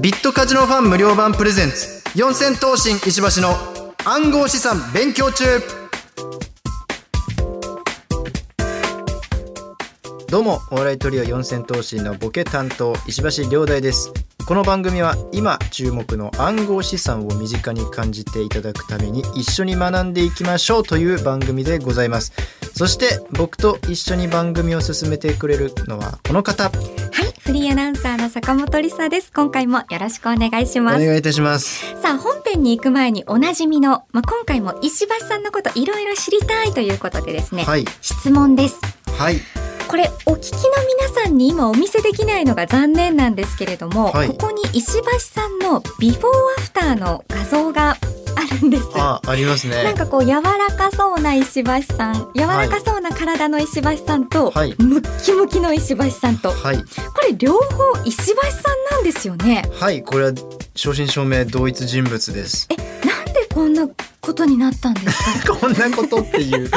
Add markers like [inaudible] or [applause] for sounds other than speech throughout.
ビットカジノファン無料版プレゼンツ。四千頭身石橋の暗号資産勉強中。どうもお笑いトリオ四千頭身のボケ担当石橋亮大です。この番組は今注目の暗号資産を身近に感じていただくために一緒に学んでいきましょうという番組でございます。そして僕と一緒に番組を進めてくれるのはこの方。はい、フリーアナウンサーの坂本理沙です。今回もよろしくお願いします。お願いいたしますさあ、本編に行く前におなじみの、まあ、今回も石橋さんのこといろいろ知りたいということでですね、はい質問です。はいこれお聞きの皆さんに今お見せできないのが残念なんですけれども、はいここに石橋さんのビフォーアフターの画像があるんです。あありますなんねかこう柔らかそうな石橋さん柔らかそうな体の石橋さんと、はい。ムッキムキの石橋さんと。こはい。れ両方石橋さんなんですよね。はいこれは正真正銘同一人物です。なんでこんなことになったんですか？[laughs] こんなことっていう。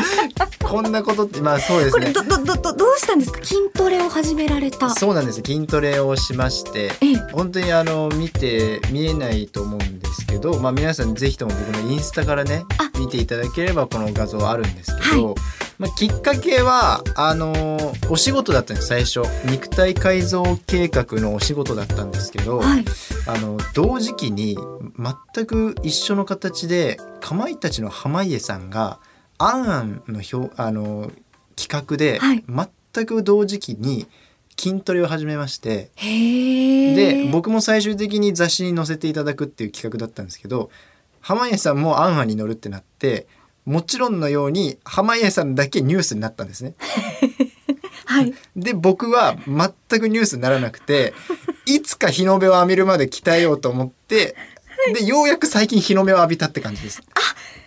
こんなことってまあそうですね。これどどどどどうしたんですか？筋トレを始められた。そうなんです。筋トレをしまして。ええ。本当にあの見て見えないと思うんですけど、まあ、皆さんぜひとも僕のインスタからねあ。見ていただければこの画像あるんですけど、はまあ、きっかけはあのお仕事だったんです最初。肉体改造計画のお仕事だったんですけど、はい。あの同時期に全く一緒の形でかまいたちの濱家さんが「あんあん」の表あの企画で、はい。全く同時期に筋トレを始めましてで僕も最終的に雑誌に載せていただくっていう企画だったんですけど濱家さんも「あんあん」に乗るってなってもちろんのように濱家さんだけニュースになったんですね。[laughs] はいで僕は全くニュースにならなくて [laughs] いつか日の目を浴びるまで鍛えようと思ってでようやく最近日の目を浴びたって感じです。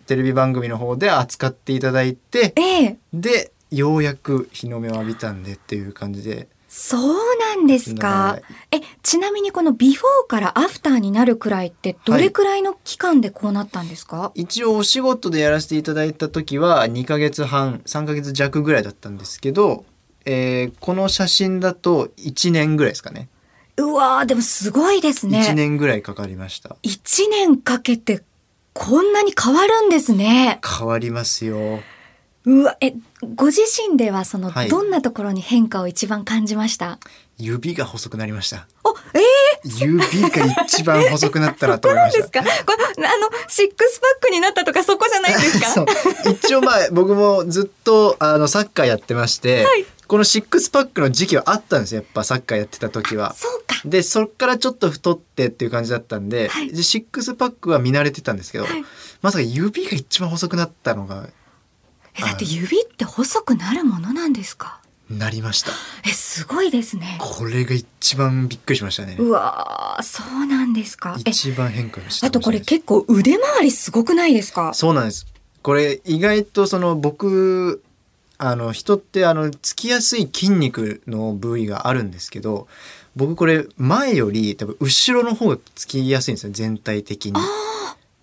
テレビ番組の方で扱っていただいてええでようやく日の目を浴びたんでっていう感じでそうなんですか？えちなみにこのビフォーからアフターになるくらいってどれくらいの期間でこうなったんですか、一応お仕事でやらせていただいた時は2ヶ月半3ヶ月弱ぐらいだったんですけど、えーこの写真だと1年ぐらいですかね。うわーでもすごいですね。1年ぐらいかかりました。一年かけてこんなに変わるんですね。変わりますようわ、え、ご自身ではその、はい。どんなところに変化を一番感じました？指が細くなりました。お、え指が一番細くなったなと思いましー、ですか？これ、あの、シックスパックになったとかそこじゃないんですか？[laughs] そう。一応まあ僕もずっとあのサッカーやってまして、はい。このシックスパックの時期はあったんですよ。やっぱサッカーやってた時は。そうか。でそっからちょっと太ってっていう感じだったんで,、はい。でシックスパックは見慣れてたんですけど、まさか指が一番細くなったのがえ、だって指って細くなるものなんですか？なりました。え、すごいですね。これが一番びっくりしましたね。うわー、そうなんですか？え、一番変化したあとこれ結構腕回りすごくないですか？そうなんです。これ意外とその僕あの人ってあのつきやすい筋肉の部位があるんですけど僕これ前より多分後ろの方がつきやすいんですよ全体的に。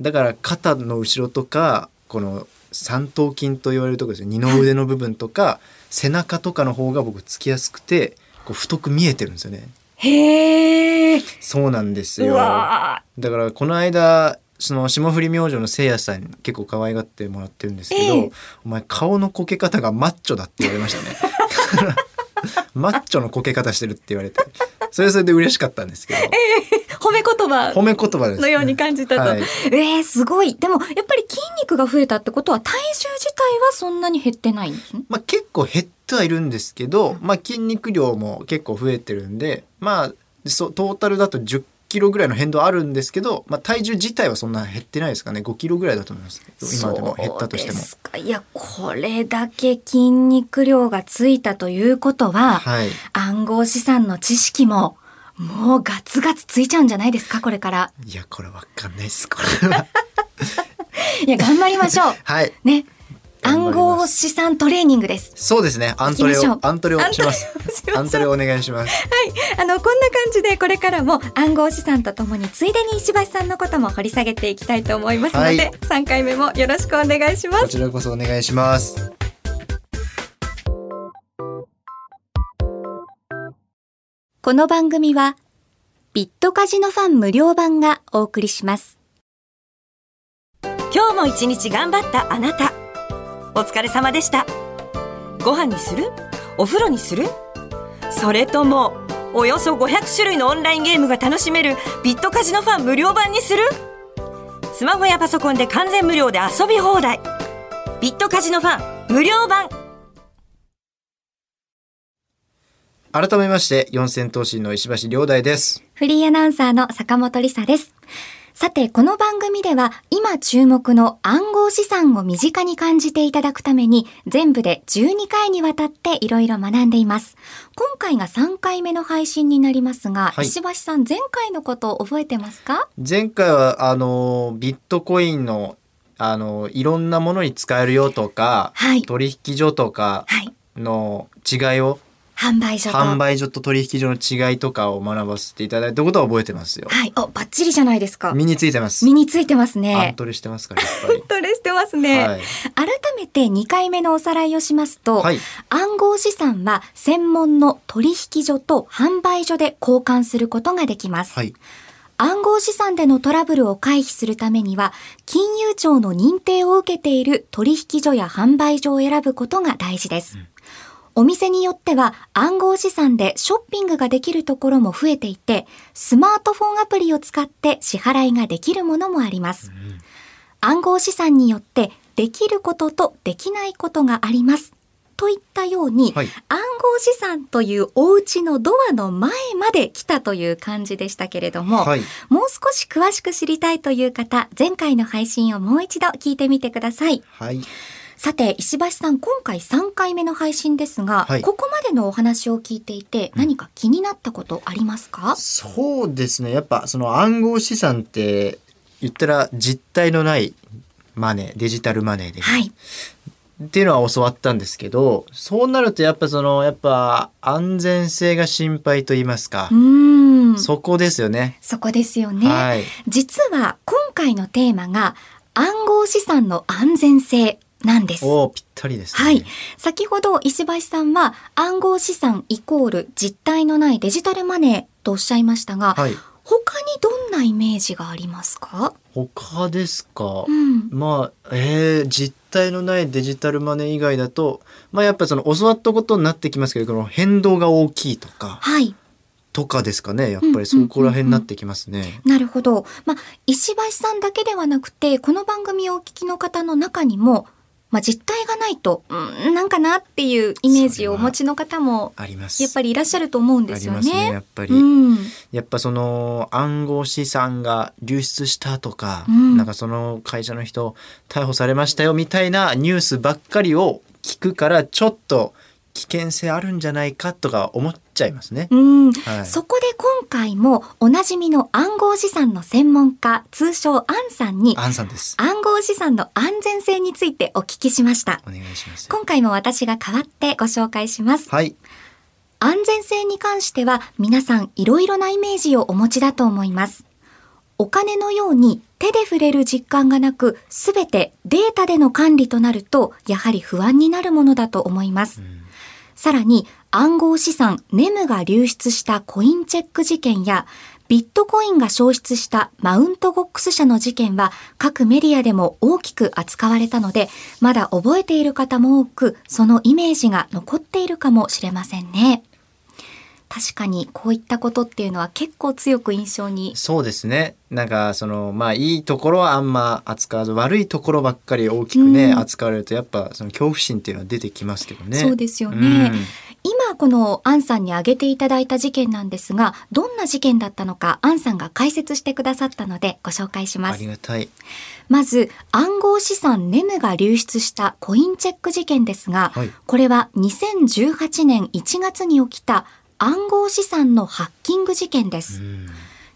だから肩の後ろとかこの三頭筋と言われるところですよ。二の腕の部分とか背中とかの方が僕つきやすくてこう太く見えてるんですよね。へー。そうなんですうよわだからこの間その霜降り明星のせいやさんに結構可愛がってもらってるんですけど、ええ。お前顔のこけ方がマッチョだって言われましたねマッチョのこけ方してるって言われてそれはそれで嬉しかったんですけど、ー。褒め言葉褒め言葉です、のように感じたと。はいえー、すごい。でも、やっぱり筋肉が増えたってことは、体重自体はそんなに減ってないんですね？まあ、結構減ってはいるんですけど、まあ、筋肉量も結構増えてるんでまあそうトータルだと10キロぐらいの変動あるんですけど、まあ、体重自体はそんな減ってないですかね5キロぐらいだと思います今でも減ったとしても。いや、これだけ筋肉量がついたということは、はい暗号資産の知識も、もうガツガツついちゃうんじゃないですか、これから。いやこれわかんないですこれは [laughs] いや、頑張りましょう。[laughs] はいね。暗号資産トレーニングです。そうですね。アントレをアントレをします。アントレお願いします。あの、こんな感じでこれからも暗号資産とともについでに石橋さんのことも掘り下げていきたいと思いますので、はい。3回目もよろしくお願いします。こちらこそお願いします。この番組はビットカジノファン無料版がお送りします。今日も一日頑張ったあなたお疲れ様でした。ご飯にする？お風呂にする？それともおよそ500種類のオンラインゲームが楽しめるビットカジノファン無料版にする？スマホやパソコンで完全無料で遊び放題。ビットカジノファン無料版。改めまして四千頭身の石橋亮大です。フリーアナウンサーの坂本理沙ですさて、この番組では今注目の暗号資産を身近に感じていただくために全部で12回にわたっていろいろ学んでいます。今回が3回目の配信になりますが、はい、石橋さん前回のことを覚えてますか？前回はあのビットコインのあのいろんなものに使えるよとか、はい、取引所とかの違いを販売所と販売所と取引所の違いとかを学ばせていただいたことは覚えてますよ。はい。お、バッチリじゃないですか。身についてます。身についてますね。アントレしてますから、やっぱり。トレしてますね。はい、改めて2回目のおさらいをしますと、はい、暗号資産は専門の取引所と販売所で交換することができます。はい。暗号資産でのトラブルを回避するためには、金融庁の認定を受けている取引所や販売所を選ぶことが大事です。うんお店によっては暗号資産でショッピングができるところも増えていて、スマートフォンアプリを使って支払いができるものもあります。うん、暗号資産によってできることとできないことがあります。といったように、はい、暗号資産というお家のドアの前まで来たという感じでしたけれども、はい、もう少し詳しく知りたいという方、前回の配信をもう一度聞いてみてください。はいさて、石橋さん、今回3回目の配信ですが、はい、ここまでのお話を聞いていて、何か気になったことありますか、うん、そうですね。やっぱ、その暗号資産って、言ったら実体のないマネー、デジタルマネーで。はい。っていうのは教わったんですけど、そうなるとやっぱその、やっぱ安全性が心配と言いますか。うんそこですよね。そこですよね。はい、実は今回のテーマが暗号資産の安全性なんです。おぴったりです、ね、はい。先ほど石橋さんは暗号資産イコール実体のないデジタルマネーとおっしゃいましたが、はい、他にどんなイメージがありますか？他ですか、うん、まあ、えー、実体のないデジタルマネー以外だと、まあやっぱその教わったことになってきますけど、この変動が大きいとか、はい。とかですかねやっぱりそこら辺になってきますね。うんうんうん、なるほど、まあ、石橋さんだけではなくてこの番組をお聞きの方の中にもまあ、実態がないと、うん、なんかなっていうイメージをお持ちの方もやっぱりいらっしゃると思うんですよね。ねやっぱり、うん、やっぱその暗号資産が流出したとか、うん、なんかその会社の人逮捕されましたよみたいなニュースばっかりを聞くからちょっと危険性あるんじゃないかとか思っちゃいますね。うん、はい、そこで今回もおなじみの暗号資産の専門家通称アンさんにアンさんです。暗号資産の安全性についてお聞きしました。お願いします。今回も私が代わってご紹介します。はい。安全性に関しては皆さんいろいろなイメージをお持ちだと思います。お金のように手で触れる実感がなく、すべてデータでの管理となると、やはり不安になるものだと思います。うん。さらに暗号資産ネムが流出したコインチェック事件やビットコインが消失したマウントゴックス社の事件は各メディアでも大きく扱われたので、まだ覚えている方も多く、そのイメージが残っているかもしれませんね。確かにこういったことっていうのは結構強く印象にそうですね。なんかそのまあいいところはあんま扱わず悪いところばっかり大きくね、うん、扱われるとやっぱその恐怖心っていうのは出てきますけどね。そうですよね、うん、今このアンさんに挙げていただいた事件なんですがどんな事件だったのかアンさんが解説してくださったのでご紹介します。ありがたい。まず暗号資産ネムが流出したコインチェック事件ですが、はい、これは2018年1月に起きた暗号資産のハッキング事件です。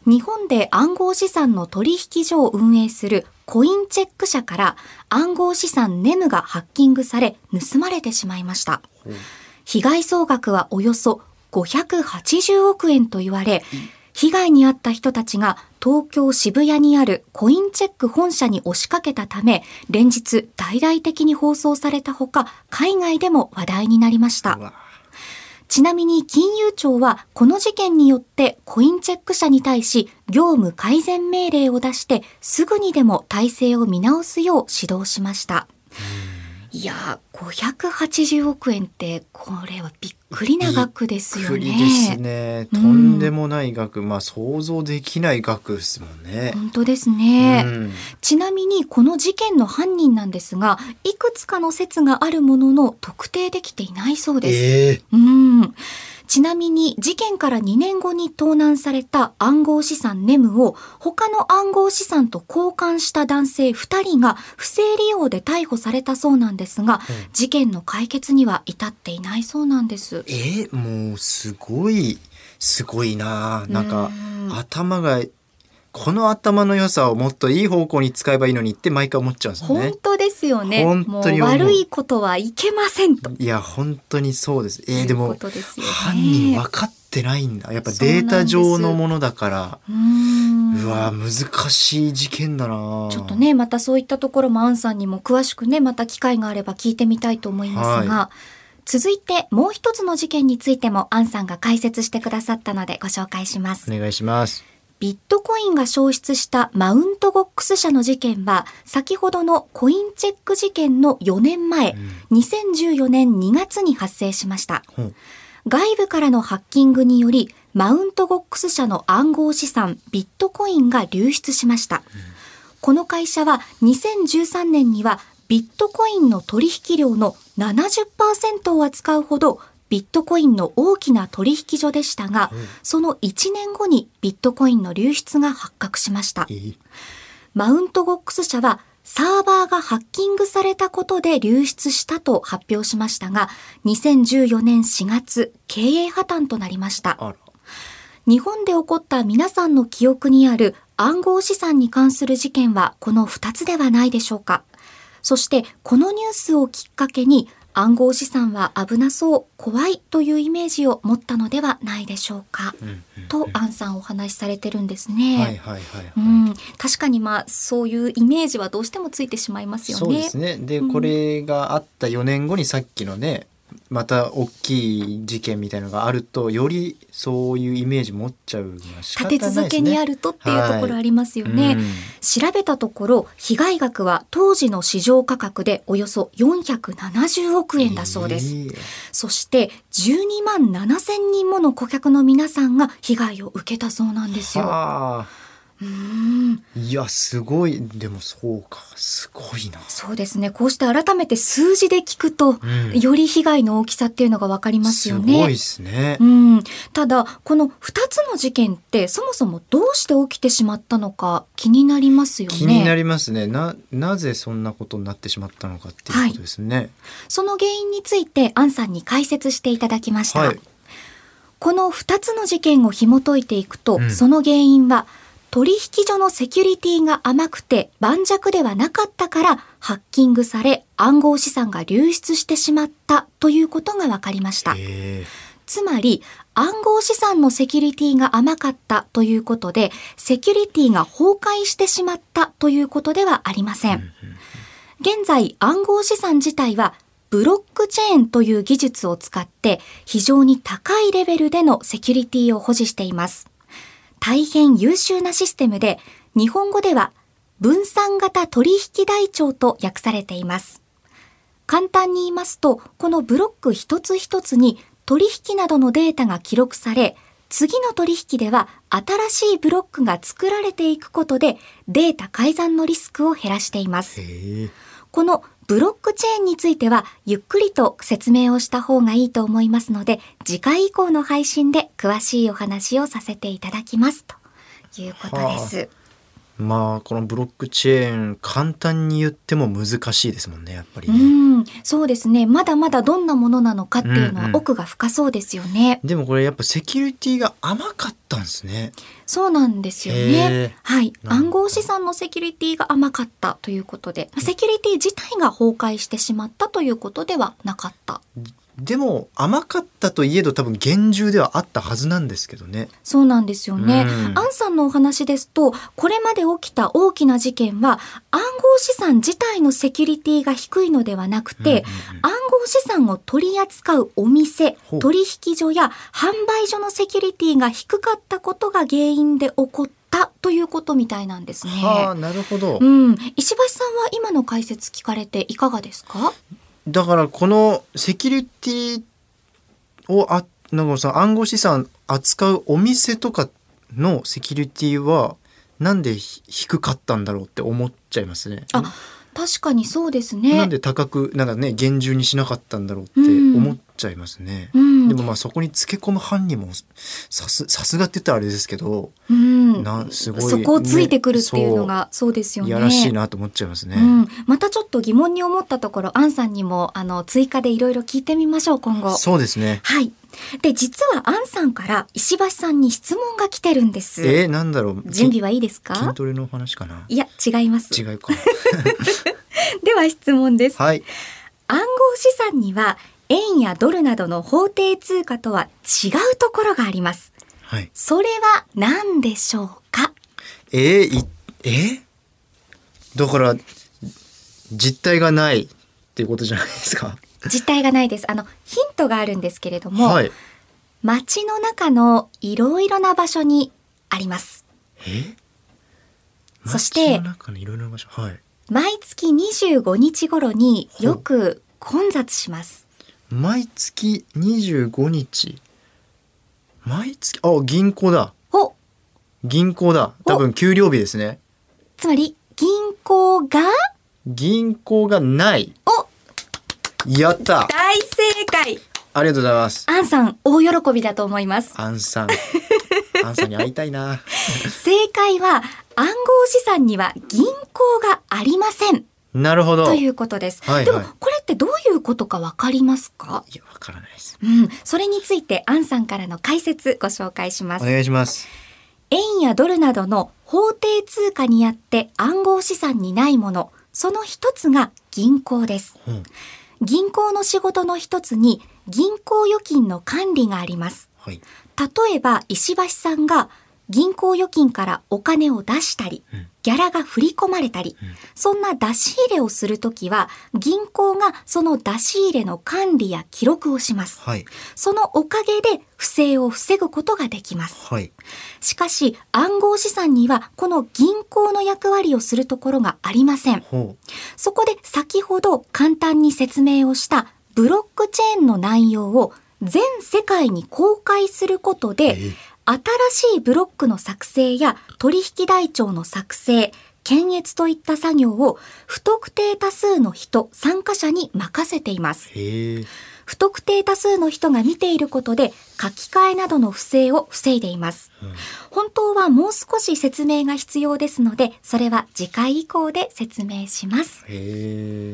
日本で暗号資産の取引所を運営するコインチェック社から暗号資産ネムがハッキングされ盗まれてしまいました。被害総額はおよそ580億円と言われ、被害に遭った人たちが東京渋谷にあるコインチェック本社に押しかけたため、連日大々的に放送されたほか、海外でも話題になりました。ちなみに金融庁はこの事件によってコインチェック社に対し業務改善命令を出してすぐにでも体制を見直すよう指導しました。いや580億円ってこれはびっくりな額ですよね。びっくりですね。とんでもない額、うん、まあ想像できない額ですもんね。本当ですね、うん、ちなみにこの事件の犯人なんですが、いくつかの説があるものの特定できていないそうです。えー、うん。ちなみに事件から2年後に盗難された暗号資産ネムを他の暗号資産と交換した男性2人が不正利用で逮捕されたそうなんですが、うん、事件の解決には至っていないそうなんです。えー、もうすごいすごいななんか頭がこの頭の良さをもっといい方向に使えばいいのにって毎回思っちゃうんですよね。本当ですよね。本当に悪いことはいけませんと。いや本当にそうです。えー、でも、ね、犯人分かってないんだ。やっぱデータ上のものだから。うわ難しい事件だな。ちょっとねまたそういったところもアンさんにも詳しくねまた機会があれば聞いてみたいと思いますが。はい続いてもう一つの事件についてもアンさんが解説してくださったのでご紹介します。お願いします。ビットコインが消失したマウントゴックス社の事件は、先ほどのコインチェック事件の4年前、うん、2014年2月に発生しました。うん、外部からのハッキングにより、マウントゴックス社の暗号資産ビットコインが流出しました。うん、この会社は2013年にはビットコインの取引量の70%を扱うほどビットコインの大きな取引所でしたが、うん、その1年後にビットコインの流出が発覚しました。マウントゴックス社はサーバーがハッキングされたことで流出したと発表しましたが、2014年4月、経営破綻となりました。日本で起こった皆さんの記憶にある暗号資産に関する事件はこの2つではないでしょうか。そしてこのニュースをきっかけに暗号資産は危なそう怖いというイメージを持ったのではないでしょうか、とアンさんお話しされてるんですね、はいはいはい、はい、うん、確かにまあそういうイメージはどうしてもついてしまいますよね。そうですね。で、うん、これがあった4年後にさっきのねまた大きい事件みたいのがあるとよりそういうイメージ持っちゃうね。立て続けにあるとっていうところありますよね。はいうん、調べたところ被害額は当時の市場価格でおよそ470億円だそうです。えー、そして12万7千人もの顧客の皆さんが被害を受けたそうなんですよ。いやすごい。でもそうか。すごいな。そうですね。こうして改めて数字で聞くと、うん、より被害の大きさっていうのが分かりますよね。すごいですね、うん、ただこの2つの事件ってそもそもどうして起きてしまったのか気になりますよね。気になりますね。ななぜそんなことになってしまったのかっていうことですね、はい、その原因についてアンさんに解説していただきました、はい、この2つの事件を紐解いていくと、うん、その原因は「取引所のセキュリティが甘くて盤石ではなかったからハッキングされ暗号資産が流出してしまったということが分かりました。つまり暗号資産のセキュリティが甘かったということでセキュリティが崩壊してしまったということではありません。現在暗号資産自体はブロックチェーンという技術を使って非常に高いレベルでのセキュリティを保持しています。大変優秀なシステムで、日本語では分散型取引台帳と訳されています。簡単に言いますと、このブロック一つ一つに取引などのデータが記録され、次の取引では新しいブロックが作られていくことでデータ改ざんのリスクを減らしています。このブロックチェーンについてはゆっくりと説明をした方がいいと思いますので次回以降の配信で詳しいお話をさせていただきますということです。まあこのブロックチェーン簡単に言っても難しいですもんねやっぱり、ね、うん。そうですね。まだまだどんなものなのかっていうのは奥が深そうですよね、うんうん、でもこれやっぱセキュリティが甘かったんですね。そうなんですよね。はい。暗号資産のセキュリティが甘かったということでセキュリティ自体が崩壊してしまったということではなかったでも甘かったといえど多分厳重ではあったはずなんですけどね。そうなんですよね。アンさんのお話ですと、これまで起きた大きな事件は暗号資産自体のセキュリティが低いのではなくて、うんうんうん、暗号資産を取り扱うお店、取引所や販売所のセキュリティが低かったことが原因で起こったということみたいなんですね。はあ、なるほど。うん、石橋さんは今の解説聞かれていかがですか？だからこのセキュリティをあなんかさ暗号資産扱うお店とかのセキュリティはなんで低かったんだろうって思っちゃいますね。あ確かにそうですね。なんで高くなんかね厳重にしなかったんだろうって思っちゃいますね。うん、でもまあそこにつけ込む犯人もさすさすがって言ったらあれですけど、うん、なすごい、ね、そこをついてくるっていうのがそうですよね。いやらしいなと思っちゃいますね。うん、またちょっと疑問に思ったところ、アンさんにもあの追加でいろいろ聞いてみましょう今後。そうですね。はい。で実はアンさんから石橋さんに質問が来てるんです。えー、なんだろう。準備はいいですか？筋トレの話かな？いや違います。違うか。[laughs] では質問です。はい。暗号資産には円やドルなどの法定通貨とは違うところがあります。はい。それは何でしょうか？えー、えー、だから実体がないっていうことじゃないですか？実体がないです。あのヒントがあるんですけれども、はい、街の中のいろいろな場所にあります。え？そしてはい、毎月25日頃によく混雑します。毎月25日？毎月？あ銀行だ。銀行だ。多分給料日ですね。つまり銀行が？銀行がない。おやった大正解ありがとうございますアンさん大喜びだと思いますアンさんアンさんに会いたいな正解は暗号資産には銀行がありませんなるほど。ということです。はいはい、でもこれってどういうことかわかりますか？いやわからないです。うん、それについてアンさんからの解説ご紹介します。お願いします。円やドルなどの法定通貨にあって暗号資産にないもの、その一つが銀行です。うん、銀行の仕事の一つに銀行預金の管理があります。はい、例えば石橋さんが銀行預金からお金を出したり、ギャラが振り込まれたり、そんな出し入れをするときは、銀行がその出し入れの管理や記録をします。はい、そのおかげで不正を防ぐことができます。はい、しかし、暗号資産にはこの銀行の役割をするところがありません。そこで先ほど簡単に説明をしたブロックチェーンの内容を全世界に公開することで、えー新しいブロックの作成や取引台帳の作成、検閲といった作業を不特定多数の人、参加者に任せています。不特定多数の人が見ていることで書き換えなどの不正を防いでいます。うん、本当はもう少し説明が必要ですので、それは次回以降で説明します。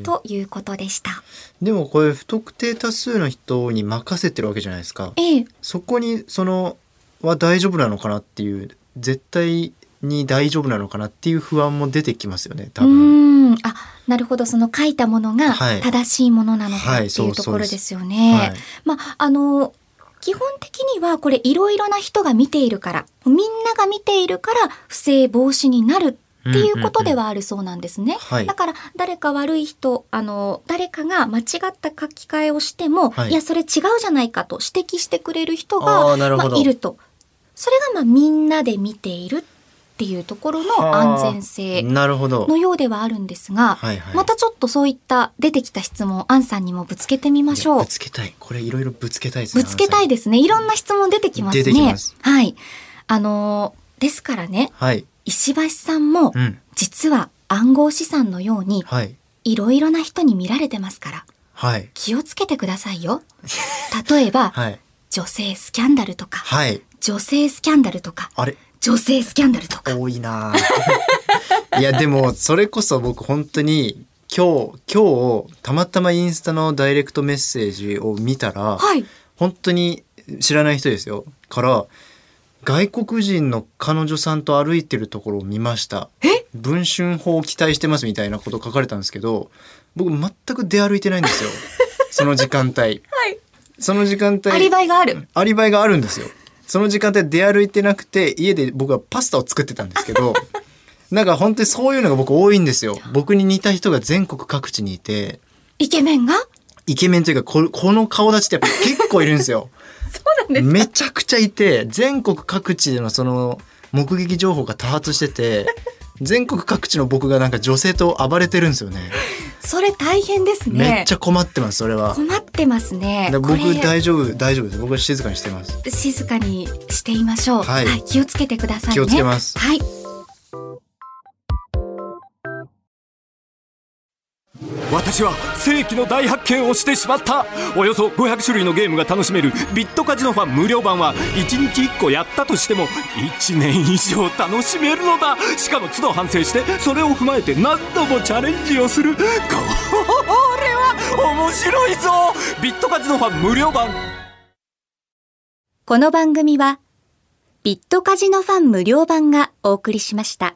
ということでした。でもこれ不特定多数の人に任せてるわけじゃないですか。ええ、そこにそのは大丈夫なのかなっていう絶対に大丈夫なのかなっていう不安も出てきますよね多分。あなるほど。その書いたものが正しいものなのか、っていうところですよね。まああの基本的にはこれいろいろな人が見ているからみんなが見ているから不正防止になるっていうことではあるそうなんですね。だから誰か悪い人あの誰かが間違った書き換えをしても、はい、いやそれ違うじゃないかと指摘してくれる人がまあ、いるとそれがまあみんなで見ているっていうところの安全性のようではあるんですが、はいはい、またちょっとそういった出てきた質問アンさんにもぶつけてみましょう。ぶつけたい。これいろいろぶつけたいですね。ぶつけたいですね。いろんな質問出てきますね。すはい。あのですからね、はい、石橋さんも、実は暗号資産のように、いろいろな人に見られてますから、はい、気をつけてくださいよ。例えば、[laughs] はい、女性スキャンダルとか、はい、女性スキャンダルとかあれ？女性スキャンダルとか。多いな [laughs] いやでもそれこそ僕本当に今日今日たまたまインスタのダイレクトメッセージを見たら、はい、本当に知らない人ですよ。から外国人の彼女さんと歩いてるところを見ました。文春法を期待してますみたいなこと書かれたんですけど僕全く出歩いてないんですよ。その時間帯、[laughs] はい、その時間帯。アリバイがある。アリバイがあるんですよその時間帯出歩いてなくて家で僕はパスタを作ってたんですけど [laughs] なんか本当にそういうのが僕多いんですよ。僕に似た人が全国各地にいて。イケメンが？イケメンというかここの顔立ちってやっぱ結構いるんですよ。[laughs] そうなんですめちゃくちゃいて全国各地でのその目撃情報が多発してて全国各地の僕がなんか女性と暴れてるんですよね。それ大変ですね。めっちゃ困ってますそれは。困ってますね。僕大丈夫大丈夫です。僕は静かにしてます。静かにしていましょう、はい、はい、気をつけてください、ね、気をつけます。はい私は世紀の大発見をしてしまった。およそ500種類のゲームが楽しめるビットカジノファン無料版は1日1個やったとしても1年以上楽しめるのだ。しかも都度反省してそれを踏まえて何度もチャレンジをする。これは面白いぞ。ビットカジノファン無料版。この番組はビットカジノファン無料版がお送りしました。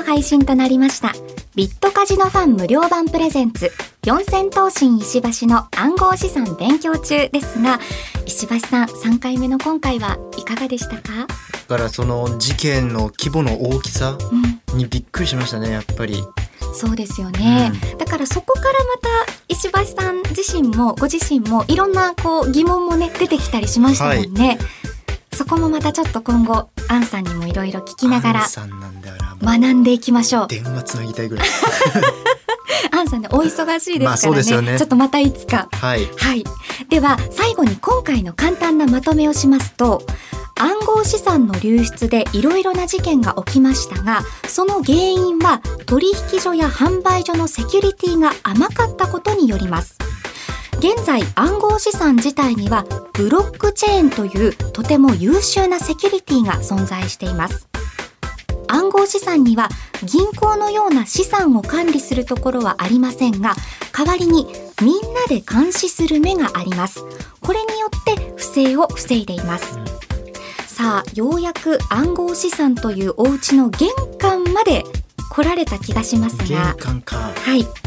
3回の配信となりました。ビットカジノファン無料版プレゼンツ四千頭身石橋の暗号資産勉強中ですが石橋さん3回目の今回はいかがでしたか？だからその事件の規模の大きさにびっくりしましたねやっぱり。そうですよね、うん、だからそこからまた石橋さん自身もご自身もいろんなこう疑問もね出てきたりしましたもんね。はい。そこもまたちょっと今後アンさんにもいろいろ聞きながら学んでいきましょう。電話つなぎたいぐらい。[laughs] アンさんねお忙しいですからね。ね、ちょっとまたいつか。はい、はい、では最後に今回の簡単なまとめをしますと暗号資産の流出でいろいろな事件が起きましたがその原因は取引所や販売所のセキュリティが甘かったことによります。現在暗号資産自体にはブロックチェーンというとても優秀なセキュリティが存在しています暗号資産には銀行のような資産を管理するところはありませんが代わりにみんなで監視する目があります。これによって不正を防いでいます。さあようやく暗号資産というお家の玄関まで来られた気がしますが玄関か。はい。[laughs]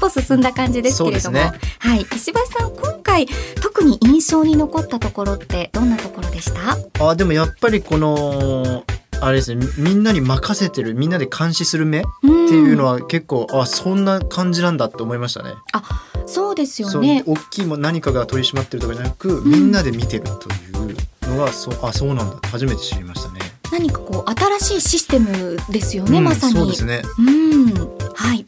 歩進んだ感じですけれども、ね、はい。石橋さん今回特に印象に残ったところってどんなところでした？あでもやっぱりこのあれですねみんなに任せてるみんなで監視する目っていうのは結構あそんな感じなんだって思いましたね。あそうですよね大きいも何かが取り締まってるとかじゃなく、みんなで見てるというのはそあそうなんだって初めて知りましたね。何かこう新しいシステムですよね、うん、まさに。そうですね。うん、はい。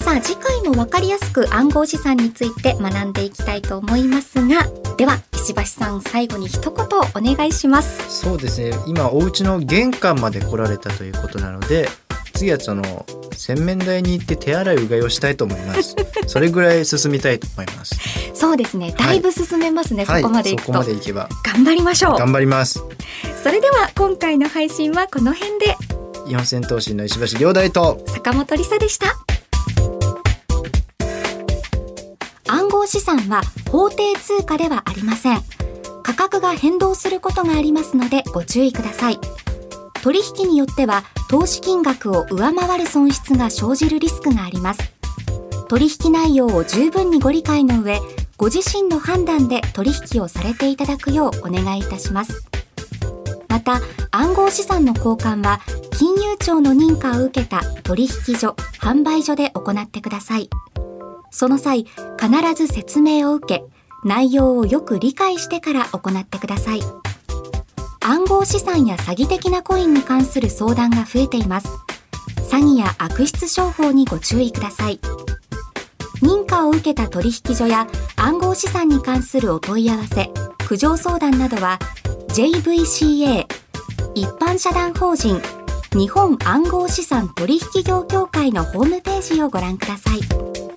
さあ次回もわかりやすく暗号資産について学んでいきたいと思いますが、では石橋さん最後に一言お願いします。そうですね。今お家の玄関まで来られたということなので、次はその洗面台に行って手洗いうがいをしたいと思います。[laughs] それぐらい進みたいと思います。そうですね。だいぶ進めますね。はい、そこまではい、そこまで行けば頑張りましょう。頑張ります。それでは今回の配信はこの辺で。四千頭身の石橋亮大と坂本理沙でした。暗号資産は法定通貨ではありません。価格が変動することがありますのでご注意ください。取引によっては投資金額を上回る損失が生じるリスクがあります。取引内容を十分にご理解の上、ご自身の判断で取引をされていただくようお願いいたします。また、暗号資産の交換は金融庁の認可を受けた取引所、販売所で行ってください。その際、必ず説明を受け、内容をよく理解してから行ってください。暗号資産や詐欺的なコインに関する相談が増えています。詐欺や悪質商法にご注意ください。認可を受けた取引所や暗号資産に関するお問い合わせ、苦情相談などは JVCA 一般社団法人日本暗号資産取引業協会のホームページをご覧ください。